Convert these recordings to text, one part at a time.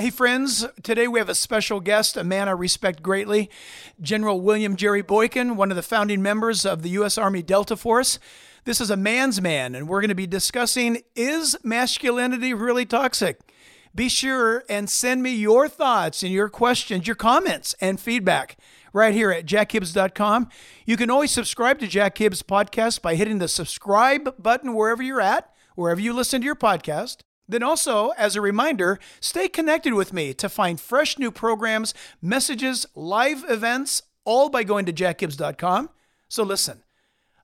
Hey, friends, today we have a special guest, a man I respect greatly, General William Jerry Boykin, one of the founding members of the U.S. Army Delta Force. This is a man's man, and we're going to be discussing is masculinity really toxic? Be sure and send me your thoughts and your questions, your comments, and feedback right here at jackhibbs.com. You can always subscribe to Jack Hibbs Podcast by hitting the subscribe button wherever you're at, wherever you listen to your podcast. Then, also, as a reminder, stay connected with me to find fresh new programs, messages, live events, all by going to jackhibbs.com. So, listen,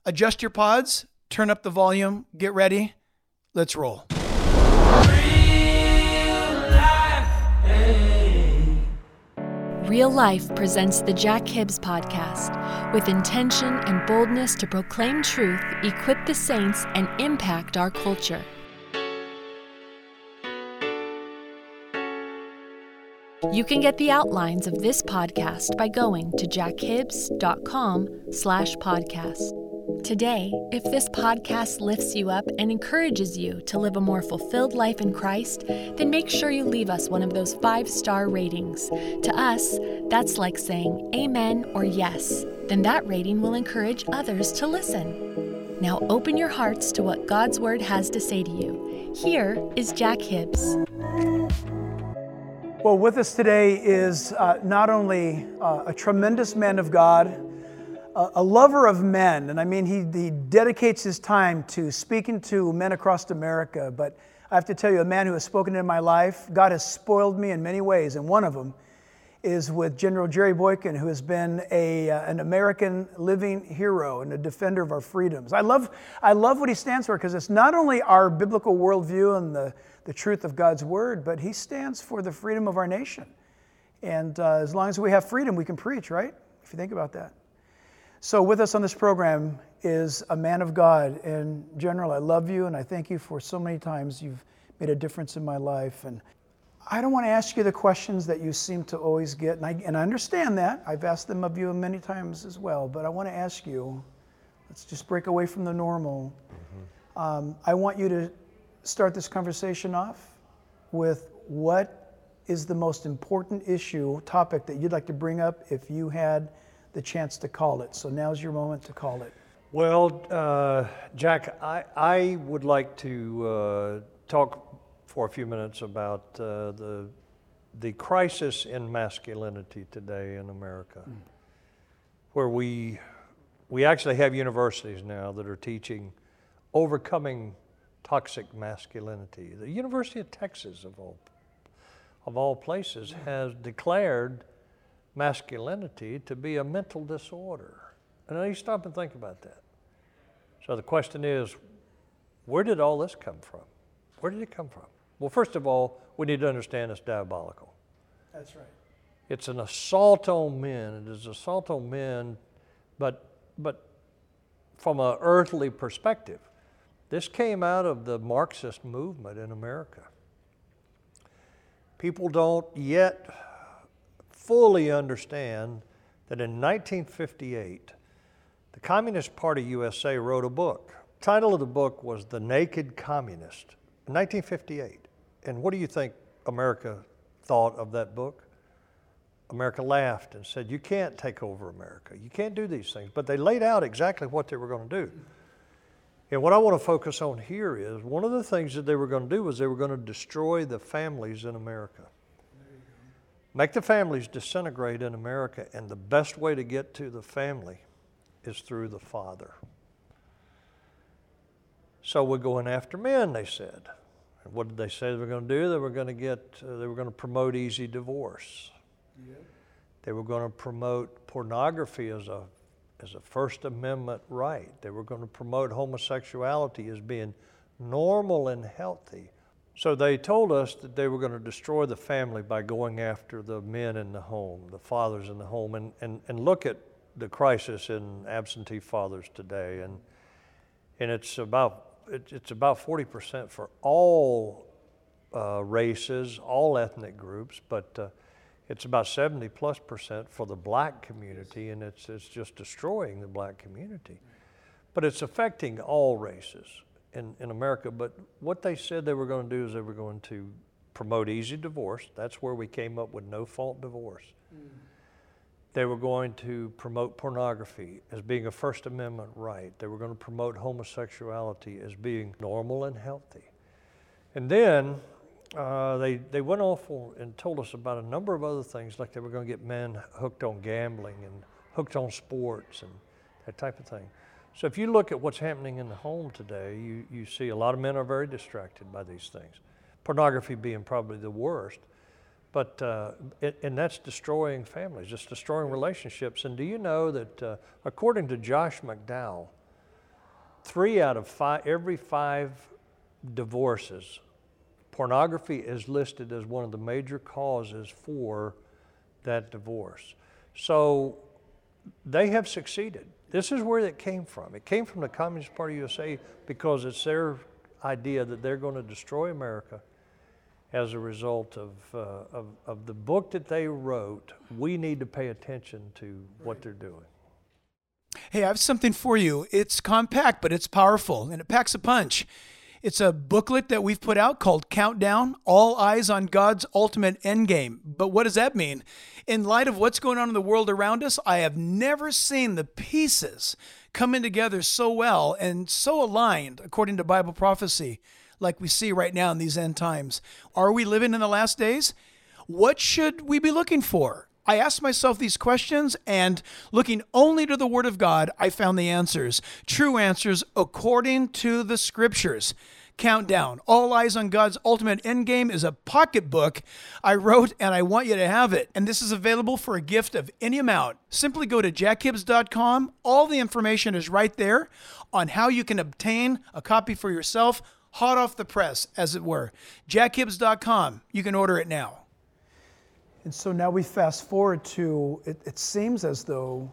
adjust your pods, turn up the volume, get ready. Let's roll. Real Life presents the Jack Hibbs podcast with intention and boldness to proclaim truth, equip the saints, and impact our culture. You can get the outlines of this podcast by going to jackhibbs.com slash podcast. Today, if this podcast lifts you up and encourages you to live a more fulfilled life in Christ, then make sure you leave us one of those five-star ratings. To us, that's like saying amen or yes. Then that rating will encourage others to listen. Now open your hearts to what God's Word has to say to you. Here is Jack Hibbs. Well, with us today is uh, not only uh, a tremendous man of God, uh, a lover of men, and I mean, he, he dedicates his time to speaking to men across America. But I have to tell you, a man who has spoken in my life, God has spoiled me in many ways, and one of them is with General Jerry Boykin, who has been a, uh, an American living hero and a defender of our freedoms. I love, I love what he stands for because it's not only our biblical worldview and the the truth of God's word, but he stands for the freedom of our nation. And uh, as long as we have freedom, we can preach, right? If you think about that. So, with us on this program is a man of God. And, General, I love you and I thank you for so many times you've made a difference in my life. And I don't want to ask you the questions that you seem to always get. And I, and I understand that. I've asked them of you many times as well. But I want to ask you let's just break away from the normal. Mm-hmm. Um, I want you to start this conversation off with what is the most important issue, topic that you'd like to bring up if you had the chance to call it. So now's your moment to call it. Well, uh, Jack, I, I would like to uh, talk for a few minutes about uh, the, the crisis in masculinity today in America, mm. where we, we actually have universities now that are teaching overcoming toxic masculinity. The University of Texas, of all, of all places, has declared masculinity to be a mental disorder. And now you stop and think about that. So the question is, where did all this come from? Where did it come from? Well, first of all, we need to understand it's diabolical. That's right. It's an assault on men. It is an assault on men, but, but from an earthly perspective. This came out of the Marxist movement in America. People don't yet fully understand that in 1958, the Communist Party USA wrote a book. The title of the book was The Naked Communist, 1958. And what do you think America thought of that book? America laughed and said, You can't take over America. You can't do these things. But they laid out exactly what they were going to do. And what I want to focus on here is one of the things that they were going to do was they were going to destroy the families in America. Make the families disintegrate in America, and the best way to get to the family is through the father. So we're going after men, they said. And what did they say they were going to do? They were going to get, uh, they were going to promote easy divorce. Yep. They were going to promote pornography as a as a First Amendment right. They were going to promote homosexuality as being normal and healthy. So they told us that they were going to destroy the family by going after the men in the home, the fathers in the home, and, and, and look at the crisis in absentee fathers today. And, and it's about it's about 40% for all uh, races, all ethnic groups, but uh, it's about 70 plus percent for the black community, and it's, it's just destroying the black community. But it's affecting all races in, in America. But what they said they were going to do is they were going to promote easy divorce. That's where we came up with no fault divorce. Mm. They were going to promote pornography as being a First Amendment right. They were going to promote homosexuality as being normal and healthy. And then uh, they, they went off and told us about a number of other things, like they were going to get men hooked on gambling and hooked on sports and that type of thing. So if you look at what's happening in the home today, you, you see a lot of men are very distracted by these things. Pornography being probably the worst. But, uh, and that's destroying families, it's destroying relationships. And do you know that uh, according to Josh McDowell, three out of five, every five divorces, pornography is listed as one of the major causes for that divorce. So they have succeeded. This is where it came from. It came from the Communist Party USA because it's their idea that they're going to destroy America as a result of, uh, of, of, the book that they wrote, we need to pay attention to what they're doing. Hey, I have something for you. It's compact, but it's powerful and it packs a punch. It's a booklet that we've put out called Countdown All Eyes on God's Ultimate Endgame. But what does that mean? In light of what's going on in the world around us, I have never seen the pieces coming together so well and so aligned according to Bible prophecy like we see right now in these end times. Are we living in the last days? What should we be looking for? I asked myself these questions, and looking only to the Word of God, I found the answers. True answers according to the Scriptures. Countdown All Eyes on God's Ultimate Endgame is a pocketbook I wrote, and I want you to have it. And this is available for a gift of any amount. Simply go to jackhibbs.com. All the information is right there on how you can obtain a copy for yourself hot off the press, as it were. JackHibbs.com. You can order it now. And so now we fast forward to it, it seems as though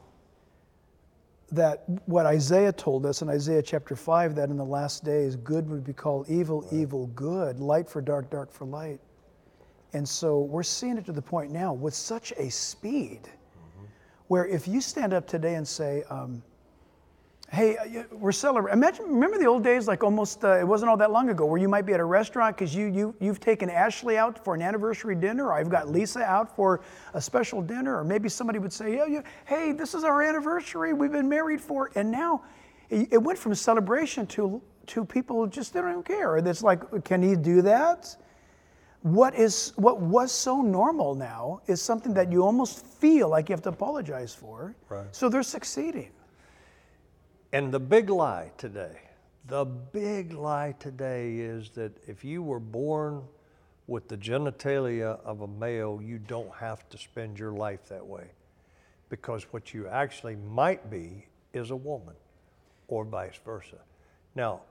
that what Isaiah told us in Isaiah chapter 5 that in the last days good would be called evil, right. evil, good, light for dark, dark for light. And so we're seeing it to the point now with such a speed mm-hmm. where if you stand up today and say, um, hey, uh, we're celebrating. Imagine, remember the old days, like almost, uh, it wasn't all that long ago, where you might be at a restaurant because you, you, you've taken Ashley out for an anniversary dinner, or I've got Lisa out for a special dinner, or maybe somebody would say, yeah, yeah, hey, this is our anniversary, we've been married for, and now it went from celebration to, to people just they don't care. It's like, can he do that? What is what was so normal now is something that you almost feel like you have to apologize for. Right. So they're succeeding. And the big lie today, the big lie today is that if you were born with the genitalia of a male, you don't have to spend your life that way. Because what you actually might be is a woman, or vice versa. Now,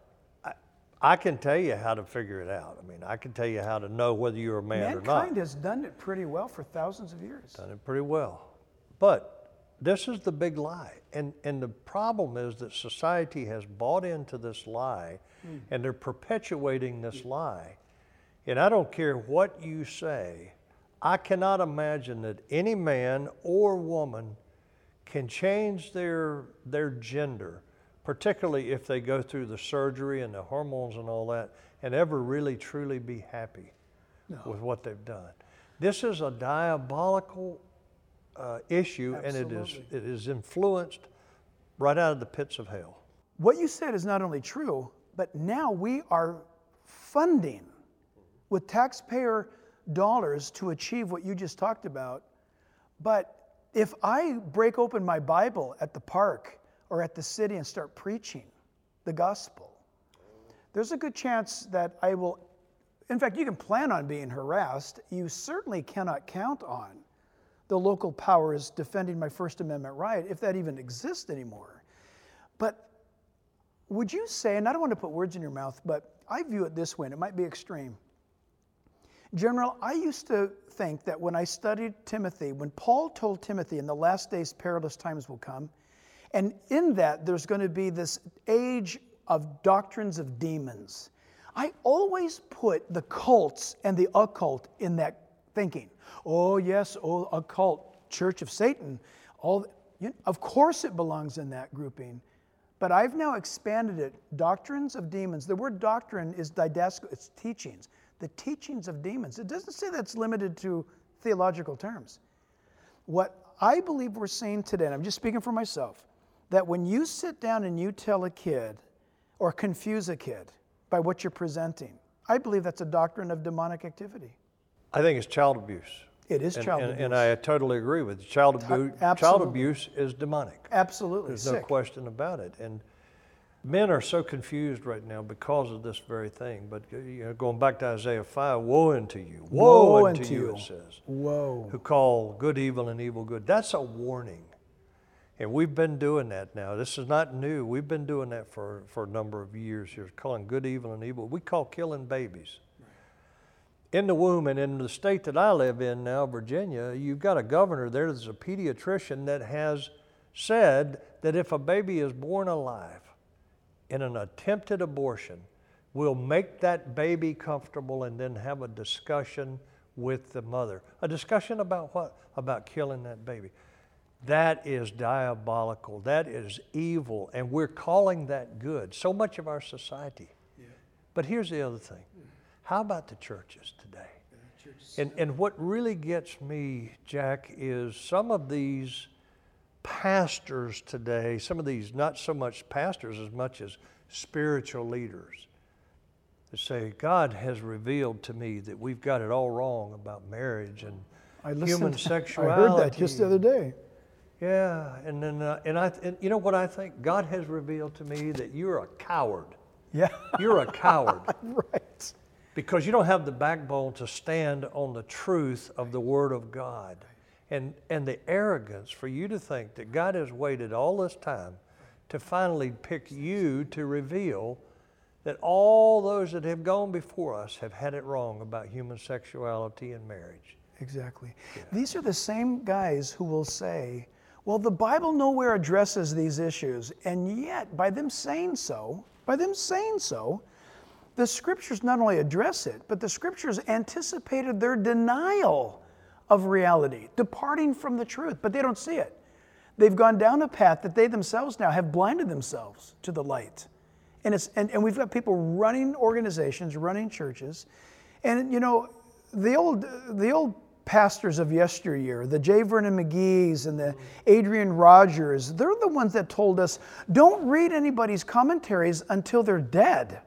I, I can tell you how to figure it out. I mean, I can tell you how to know whether you're a man Mankind or not. Mankind has done it pretty well for thousands of years. Done it pretty well. But this is the big lie. And, and the problem is that society has bought into this lie mm. and they're perpetuating this lie. And I don't care what you say, I cannot imagine that any man or woman can change their, their gender, particularly if they go through the surgery and the hormones and all that, and ever really truly be happy no. with what they've done. This is a diabolical uh, issue, Absolutely. and it is, it is influenced right out of the pits of hell. What you said is not only true, but now we are funding with taxpayer dollars to achieve what you just talked about. But if I break open my Bible at the park or at the city and start preaching the gospel, there's a good chance that I will, in fact, you can plan on being harassed. You certainly cannot count on the local power is defending my First Amendment right, if that even exists anymore. But would you say, and I don't want to put words in your mouth, but I view it this way, and it might be extreme. General, I used to think that when I studied Timothy, when Paul told Timothy in the last days perilous times will come, and in that there's going to be this age of doctrines of demons. I always put the cults and the occult in that thinking. Oh, yes, oh, occult, Church of Satan. All, you of course it belongs in that grouping. But I've now expanded it doctrines of demons. The word doctrine is didascal, it's teachings. the teachings of demons. It doesn't say that's limited to theological terms. What I believe we're seeing today, and I'm just speaking for myself, that when you sit down and you tell a kid or confuse a kid by what you're presenting, I believe that's a doctrine of demonic activity. I think it's child abuse. It is And, child and, abuse. and I totally agree with you. Child abuse. Child abuse is demonic. Absolutely. There's sick. no question about it. And men are so confused right now because of this very thing. But uh, you know, going back to Isaiah 5, woe unto you, woe, Woe unto, unto you, you. it says, Whoa. who call good evil and evil good. That's a warning. And we've been doing that now. This is not new. We've been doing that for, for a number of years here, calling good evil and evil. We call killing babies. In the womb and in the state that I live in now, Virginia, you've got a governor there that's a pediatrician that has said that if a baby is born alive in an attempted abortion, we'll make that baby comfortable and then have a discussion with the mother. A discussion about what? About killing that baby. That is diabolical. That is evil. And we're calling that good. So much of our society. Yeah. But here's the other thing how about the churches today? And, and what really gets me, Jack, is some of these pastors today, some of these, not so much pastors as much as spiritual leaders, that say, God has revealed to me that we've got it all wrong about marriage and I listened, human I sexuality. heard that just the other day. Yeah, and then uh, and I and you know what I think God has revealed to me that you're a coward. Yeah. You're a coward right. Because you don't have the backbone to stand on the truth of the Word of God, and and the arrogance for you to think that God has waited all this time to finally pick you to reveal that all those that have gone before us have had it wrong about human sexuality and marriage. Exactly. These are the same guys who will say, well, the Bible nowhere addresses these issues. And yet, by them saying so, by them saying so, the scriptures not only address it, but the scriptures anticipated their denial of reality, departing from the truth, but they don't see it. They've gone down a path that they themselves now have blinded themselves to the light. And, it's, and, and we've got people running organizations, running churches. And, you know, the old, the old pastors of yesteryear, the J. Vernon McGee's and the Adrian Rogers, they're the ones that told us don't read anybody's commentaries until they're dead.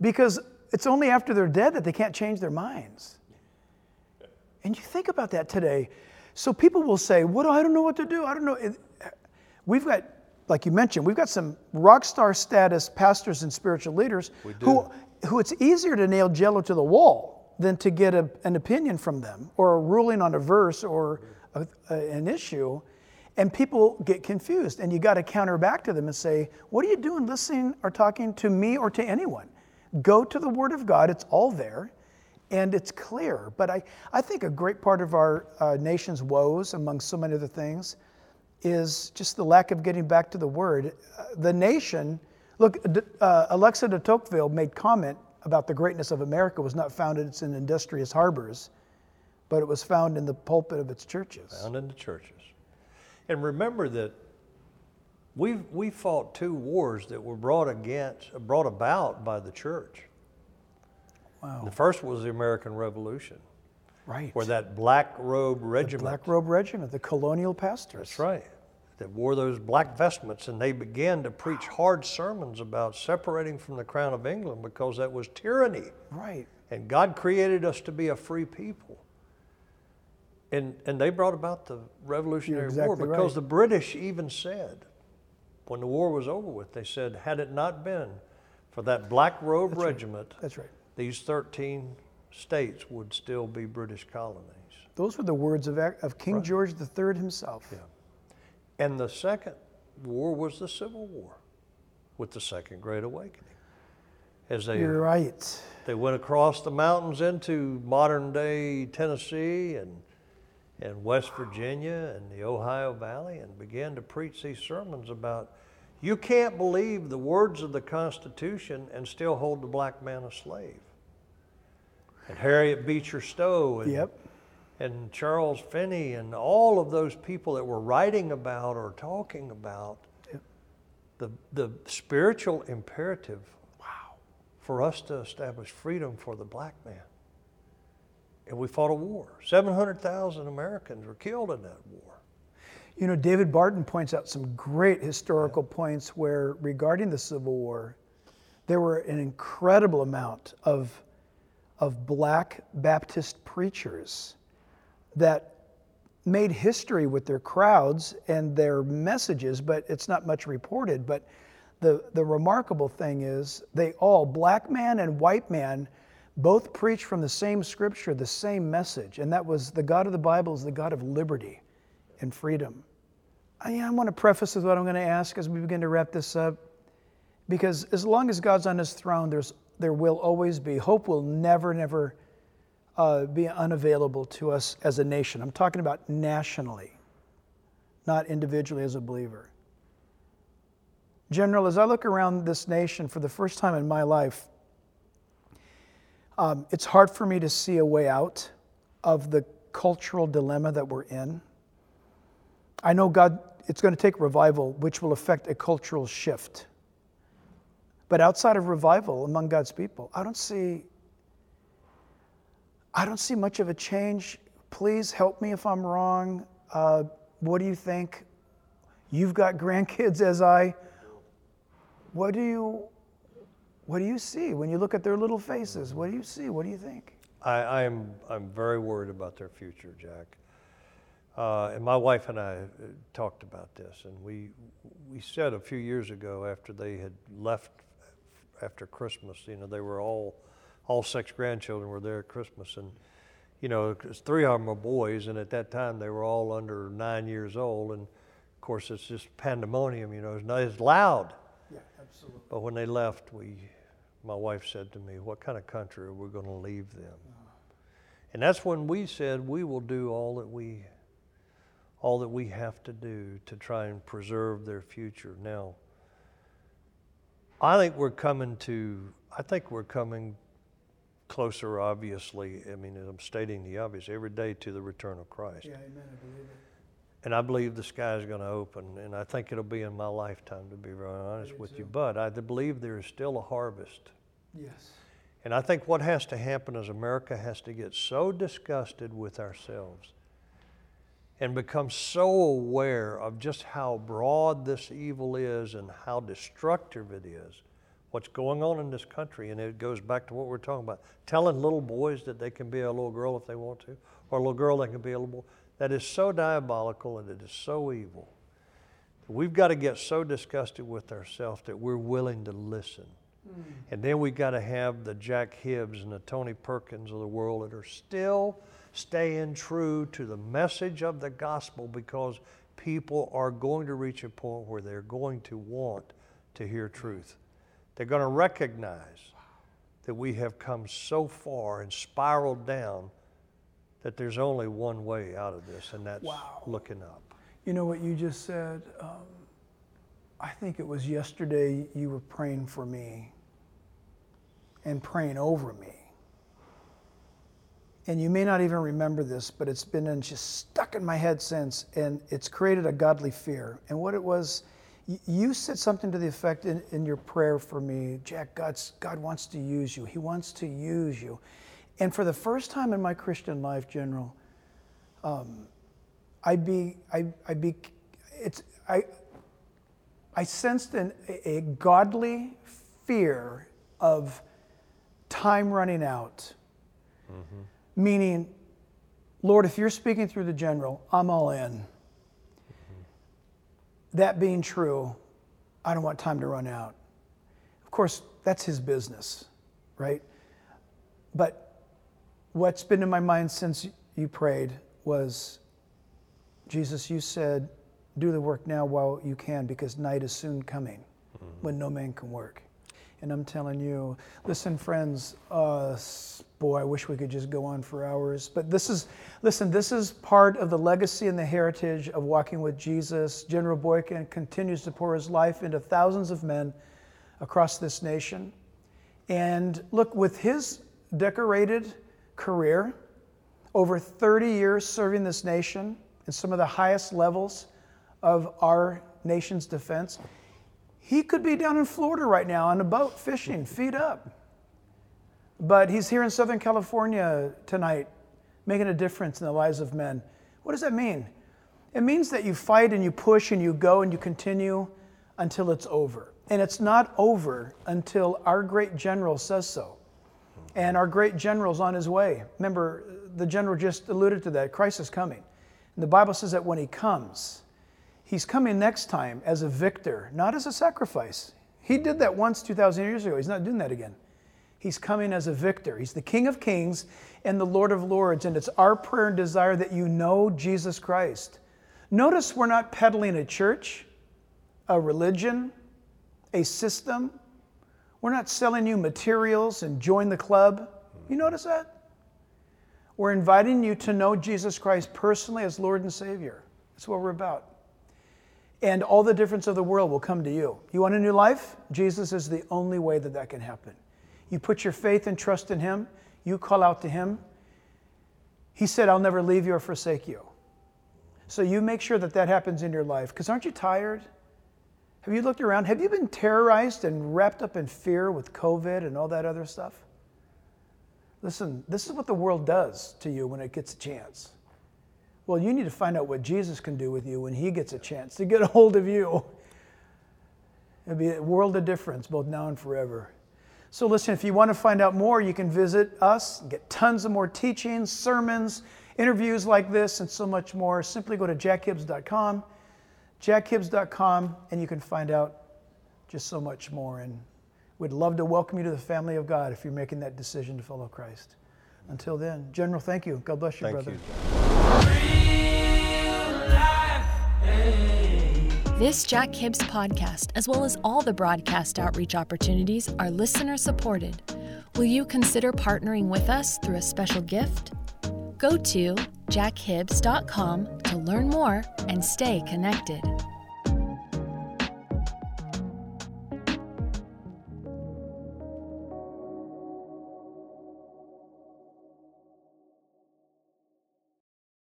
Because it's only after they're dead that they can't change their minds. And you think about that today. So people will say, "What? I don't know what to do. I don't know." We've got, like you mentioned, we've got some rock star status pastors and spiritual leaders who, who it's easier to nail Jello to the wall than to get a, an opinion from them or a ruling on a verse or a, a- an issue. And people get confused, and you got to counter back to them and say, "What are you doing, listening or talking to me or to anyone? Go to the Word of God; it's all there, and it's clear." But I, I think a great part of our uh, nation's woes, among so many other things, is just the lack of getting back to the Word. Uh, the nation, look, D- uh, Alexis de Tocqueville made comment about the greatness of America was not founded in its industrious harbors, but it was found in the pulpit of its churches. found in the churches. And remember that we we fought two wars that were brought against brought about by the church. Wow. The first was the American Revolution, Right. where that black robe regiment. Black Robe Regiment, the colonial pastors. That's right. That wore those black vestments, and they began to preach hard sermons about separating from the crown of England because that was tyranny. Right. And God created us to be a free people. And, and they brought about the Revolutionary War because right. the British even said, when the war was over with, they said, had it not been for that black robe regiment, That's right. these 13 states would still be British colonies. Those were the words of, of King George III himself. Yeah. And the second war was the Civil War with the Second Great Awakening. As they, You're right. they went across the mountains into modern day Tennessee and, and West Virginia and the Ohio Valley and began to preach these sermons about you can't believe the words of the Constitution and still hold the black man a slave. And Harriet Beecher Stowe and Yep. and Charles Finney and all of those people that were writing about or talking about the, the spiritual imperative for us to establish freedom for the black man. And we fought a war. 700,000 Americans were killed in that war. You know, David Barton points out some great historical points where, regarding the Civil War, there were an incredible amount of, of black Baptist preachers that made history with their crowds and their messages, but it's not much reported. But the, the remarkable thing is, they all, black man and white man, both preached from the same scripture, the same message, and that was the God of the Bible is the God of liberty and freedom. I, I want to preface with what I'm going to ask as we begin to wrap this up, because as long as God's on His throne, there's there will always be hope. Will never, never uh, be unavailable to us as a nation. I'm talking about nationally, not individually as a believer. General, as I look around this nation for the first time in my life, um, it's hard for me to see a way out of the cultural dilemma that we're in. I know God, it's going to take revival, which will affect a cultural shift. But outside of revival among God's people, I don't see I don't see much of a change. Please help me if I'm wrong. Uh, what do you think? You've got grandkids as I. What do you what do you see when you look at their little faces? What do you see? What do you think? I, am I'm, I'm very worried about their future, Jack. Uh, and my wife and I uh, talked about this, and we we said a few years ago after they had left after Christmas, you know, they were all all six grandchildren were there at Christmas, and you know, three of them were boys, and at that time they were all under nine years old, and of course it's just pandemonium, you know, it's not as loud. Yeah, absolutely. But when they left, we, my wife said to me, "What kind of country are we going to leave them?" And that's when we said we will do all that we, all that we have to do to try and preserve their future. Now, I think we're coming to. I think we're coming closer, obviously, I mean, I'm stating the obvious, every day to the return of Christ. Yeah, amen, I believe it. And I believe the sky is going to open, and I think it'll be in my lifetime, to be very honest with you. But I believe there is still a harvest. Yes. And I think what has to happen is America has to get so disgusted with ourselves and become so aware of just how broad this evil is and how destructive it is what's going on in this country. And it goes back to what we're talking about telling little boys that they can be a little girl if they want to, or a little girl that can be a little boy. That is so diabolical and it is so evil. We've got to get so disgusted with ourselves that we're willing to listen. Mm. And then we've got to have the Jack Hibbs and the Tony Perkins of the world that are still staying true to the message of the gospel because people are going to reach a point where they're going to want to hear truth. They're going to recognize that we have come so far and spiraled down that there's only one way out of this, and that's wow. looking up. You know what you just said? Um, I think it was yesterday you were praying for me and praying over me. And you may not even remember this, but it's been in, just stuck in my head since, and it's created a godly fear. And what it was, you said something to the effect in, in your prayer for me, Jack, God's, God wants to use you. He wants to use you. And for the first time in my Christian life, General, um, I be, I, I be, it's, I, I sensed an, a godly fear of time running out. Mm-hmm. Meaning, Lord, if you're speaking through the general, I'm all in that being true, I don't want time to run out. Of course, that's his business, right? But what's been in my mind since you prayed was Jesus, you said, do the work now while you can because night is soon coming mm-hmm. when no man can work. And I'm telling you, listen, friends, uh, boy, I wish we could just go on for hours. But this is, listen, this is part of the legacy and the heritage of walking with Jesus. General Boykin continues to pour his life into thousands of men across this nation. And look, with his decorated career, over 30 years serving this nation in some of the highest levels of our nation's defense, he could be down in Florida right now on a boat fishing, feet up. but he's here in Southern California tonight, making a difference in the lives of men. What does that mean? It means that you fight and you push and you go and you continue until it's over. And it's not over until our great general says so. And our great general's on his way. Remember, the general just alluded to that. Christ is coming. And the Bible says that when he comes, he's coming next time as a victor, not as a sacrifice. He did that once 2,000 years ago. He's not doing that again. He's coming as a victor. He's the King of Kings and the Lord of Lords. And it's our prayer and desire that you know Jesus Christ. Notice we're not peddling a church, a religion, a system. We're not selling you materials and join the club. You notice that? We're inviting you to know Jesus Christ personally as Lord and Savior. That's what we're about. And all the difference of the world will come to you. You want a new life? Jesus is the only way that that can happen. You put your faith and trust in Him, you call out to Him. He said, I'll never leave you or forsake you. So you make sure that that happens in your life. Because aren't you tired? Have you looked around? Have you been terrorized and wrapped up in fear with COVID and all that other stuff? Listen, this is what the world does to you when it gets a chance. Well, you need to find out what Jesus can do with you when he gets a chance to get a hold of you. It'll be a world of difference, both now and forever. So, listen, if you want to find out more, you can visit us, get tons of more teachings, sermons, interviews like this, and so much more. Simply go to jackhibbs.com jackhibbs.com, and you can find out just so much more. And we'd love to welcome you to the family of God if you're making that decision to follow Christ. Until then, General, thank you. God bless you, Thank brother. you. This Jack Hibbs podcast, as well as all the broadcast outreach opportunities, are listener supported. Will you consider partnering with us through a special gift? Go to jackhibbs.com to learn more and stay connected.